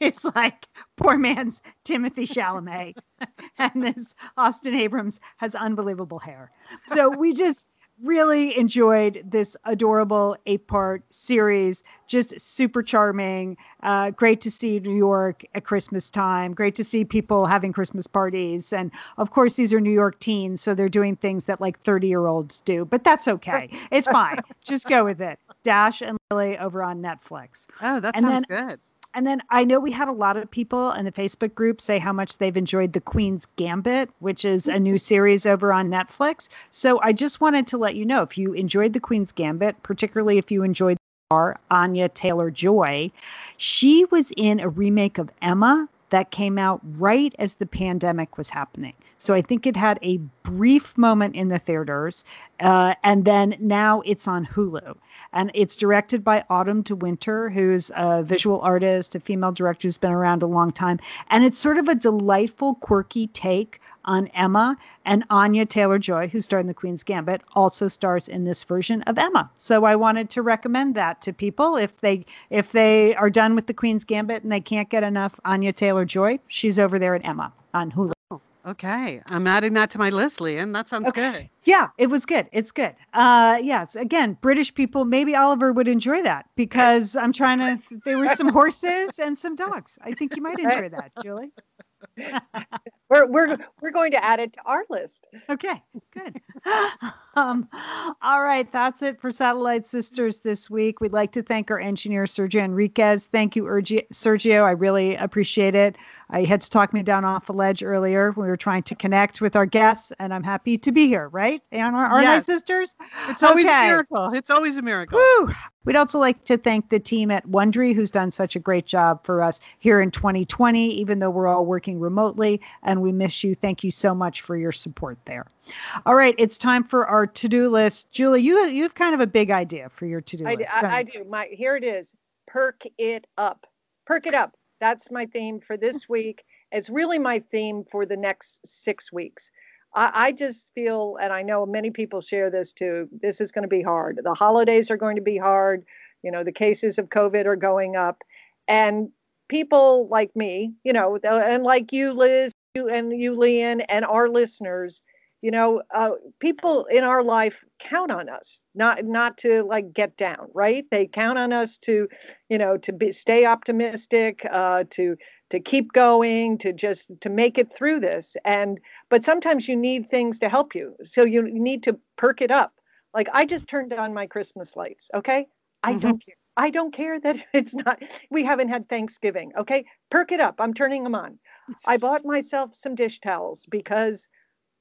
it's like poor man's Timothy Chalamet, and this Austin Abrams has unbelievable hair. So we just really enjoyed this adorable eight part series. Just super charming. Uh, great to see New York at Christmas time. Great to see people having Christmas parties. And of course, these are New York teens, so they're doing things that like 30 year olds do, but that's okay. It's fine. Just go with it. Dash and Lily over on Netflix. Oh, that And sounds then- good. And then I know we had a lot of people in the Facebook group say how much they've enjoyed The Queen's Gambit, which is a new series over on Netflix. So I just wanted to let you know if you enjoyed The Queen's Gambit, particularly if you enjoyed our Anya Taylor Joy, she was in a remake of Emma that came out right as the pandemic was happening. So I think it had a brief moment in the theaters, uh, and then now it's on Hulu. And it's directed by Autumn de Winter, who's a visual artist, a female director who's been around a long time. And it's sort of a delightful, quirky take on Emma. And Anya Taylor Joy, who starred in The Queen's Gambit, also stars in this version of Emma. So I wanted to recommend that to people if they if they are done with The Queen's Gambit and they can't get enough Anya Taylor Joy, she's over there at Emma on Hulu. Okay, I'm adding that to my list, Lian. That sounds good. Yeah, it was good. It's good. Uh, yeah, it's again British people. Maybe Oliver would enjoy that because I'm trying to. There were some horses and some dogs. I think you might enjoy that, Julie. We're we're we're going to add it to our list. Okay, good. um, all right, that's it for Satellite Sisters this week. We'd like to thank our engineer Sergio Enriquez. Thank you, Sergio. I really appreciate it. I had to talk me down off the ledge earlier. We were trying to connect with our guests, and I'm happy to be here. Right, and our, our Yes. sisters. It's always Okay. a miracle. It's always a miracle. Whew. We'd also like to thank the team at Wondery, who's done such a great job for us here in 2020, even though we're all working remotely and we miss you. Thank you so much for your support there. All right, it's time for our to-do list. Julie, you you have kind of a big idea for your to-do I, d- list. I- don't I do. My here it is. Perk it up. Perk it up. That's my theme for this week. It's really my theme for the next six weeks. I, I just feel, and I know many people share this too. This is going to be hard. The holidays are going to be hard. You know, the cases of COVID are going up, and people like me, you know, and like you, Liz, you and you, Lian, and our listeners, you know, uh, people in our life count on us, not not to like get down, right? They count on us to, you know, to be stay optimistic, uh, to to keep going, to just to make it through this. And but sometimes you need things to help you, so you need to perk it up. Like I just turned on my Christmas lights. Okay, I don't care. I don't care that it's not. We haven't had Thanksgiving. Okay, perk it up. I'm turning them on. I bought myself some dish towels because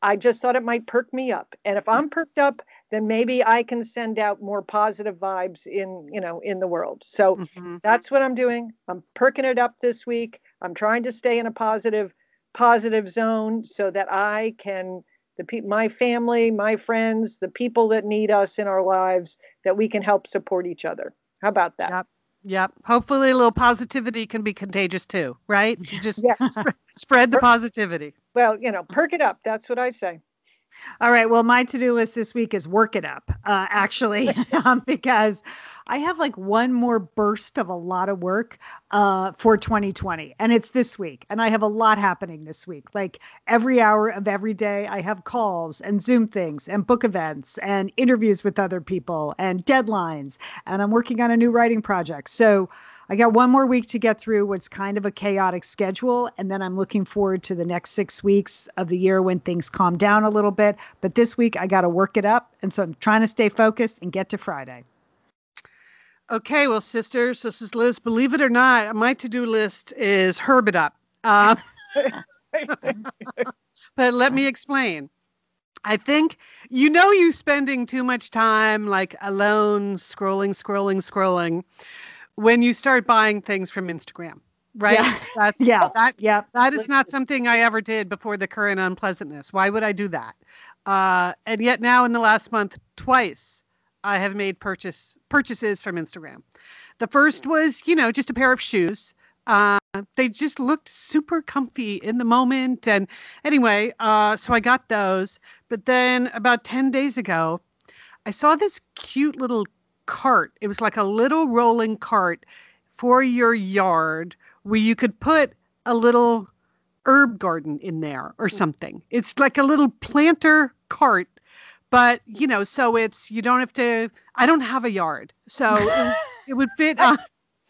I just thought it might perk me up. And if I'm perked up, then maybe I can send out more positive vibes in, you know, in the world. So Mhm. that's what I'm doing. I'm perking it up this week. I'm trying to stay in a positive, positive zone so that I can the pe- my family, my friends, the people that need us in our lives, that we can help support each other. How about that? Yep. Yep. Hopefully, a little positivity can be contagious too, right? You just Yeah. sp- spread the positivity. Well, you know, perk it up. That's what I say. All right. Well, my to do list this week is work it up, uh, actually, um, because I have like one more burst of a lot of work uh, for 2020, and it's this week. And I have a lot happening this week. Like every hour of every day, I have calls and Zoom things and book events and interviews with other people and deadlines. And I'm working on a new writing project. So, I got one more week to get through what's kind of a chaotic schedule. And then I'm looking forward to the next six weeks of the year when things calm down a little bit. But this week, I got to work it up. And so I'm trying to stay focused and get to Friday. Okay, well, sisters, this is Liz. Believe it or not, my to-do list is herb it up. Uh, but let me explain. I think you know you spending too much time like alone scrolling, scrolling, scrolling when you start buying things from Instagram, right? Yeah. That's Yeah. that Yeah. that is not something I ever did before the current unpleasantness. Why would I do that? Uh, and yet now in the last month, twice I have made purchase purchases from Instagram. The first was, you know, just a pair of shoes. Uh, they just looked super comfy in the moment. And anyway, uh, so I got those. But then about 10 days ago, I saw this cute little cart. It was like a little rolling cart for your yard where you could put a little herb garden in there or something. It's like a little planter cart, but you know, so it's you don't have to. I don't have a yard, so it, it would fit. Uh,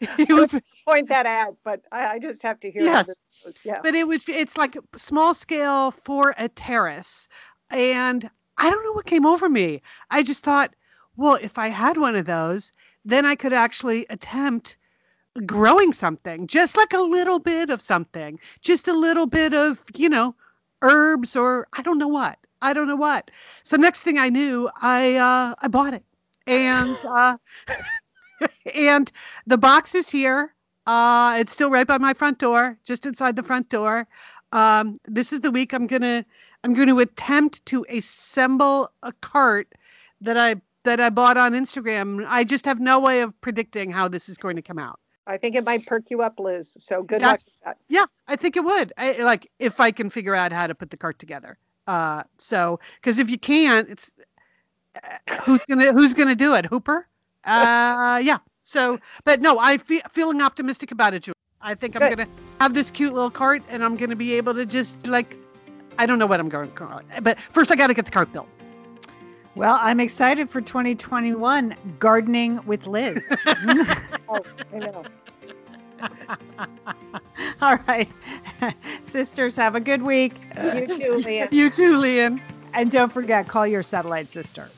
it would, Point that out, but I, I just have to hear. Yes. this. Yeah. but it was it's like small scale for a terrace and i don't know what came over me i just thought well if i had one of those then i could actually attempt growing something just like a little bit of something just a little bit of you know herbs or i don't know what i don't know what. So next thing i knew i uh i bought it. And uh and the box is here. Uh it's still right by my front door just inside the front door. Um this is the week i'm gonna i'm gonna attempt to assemble a cart that i that i bought on instagram. I just have no way of predicting how this is going to come out. I think it might perk you up, Liz. So good Yeah. luck yeah i think it would. I, like if i can figure out how to put the cart together. Uh so because if you can't it's uh, who's gonna who's gonna do it? Hooper? Uh yeah. So but no i fe- feeling optimistic about it Julie. i think i'm gonna have this cute little cart and i'm gonna be able to just like i don't know what i'm going to call it but first i gotta get the cart built Well, I'm excited for 2021 gardening with Liz. Oh, I know. All right. Sisters, have a good week. You too, Leah. you too lian And don't forget, call your satellite sister.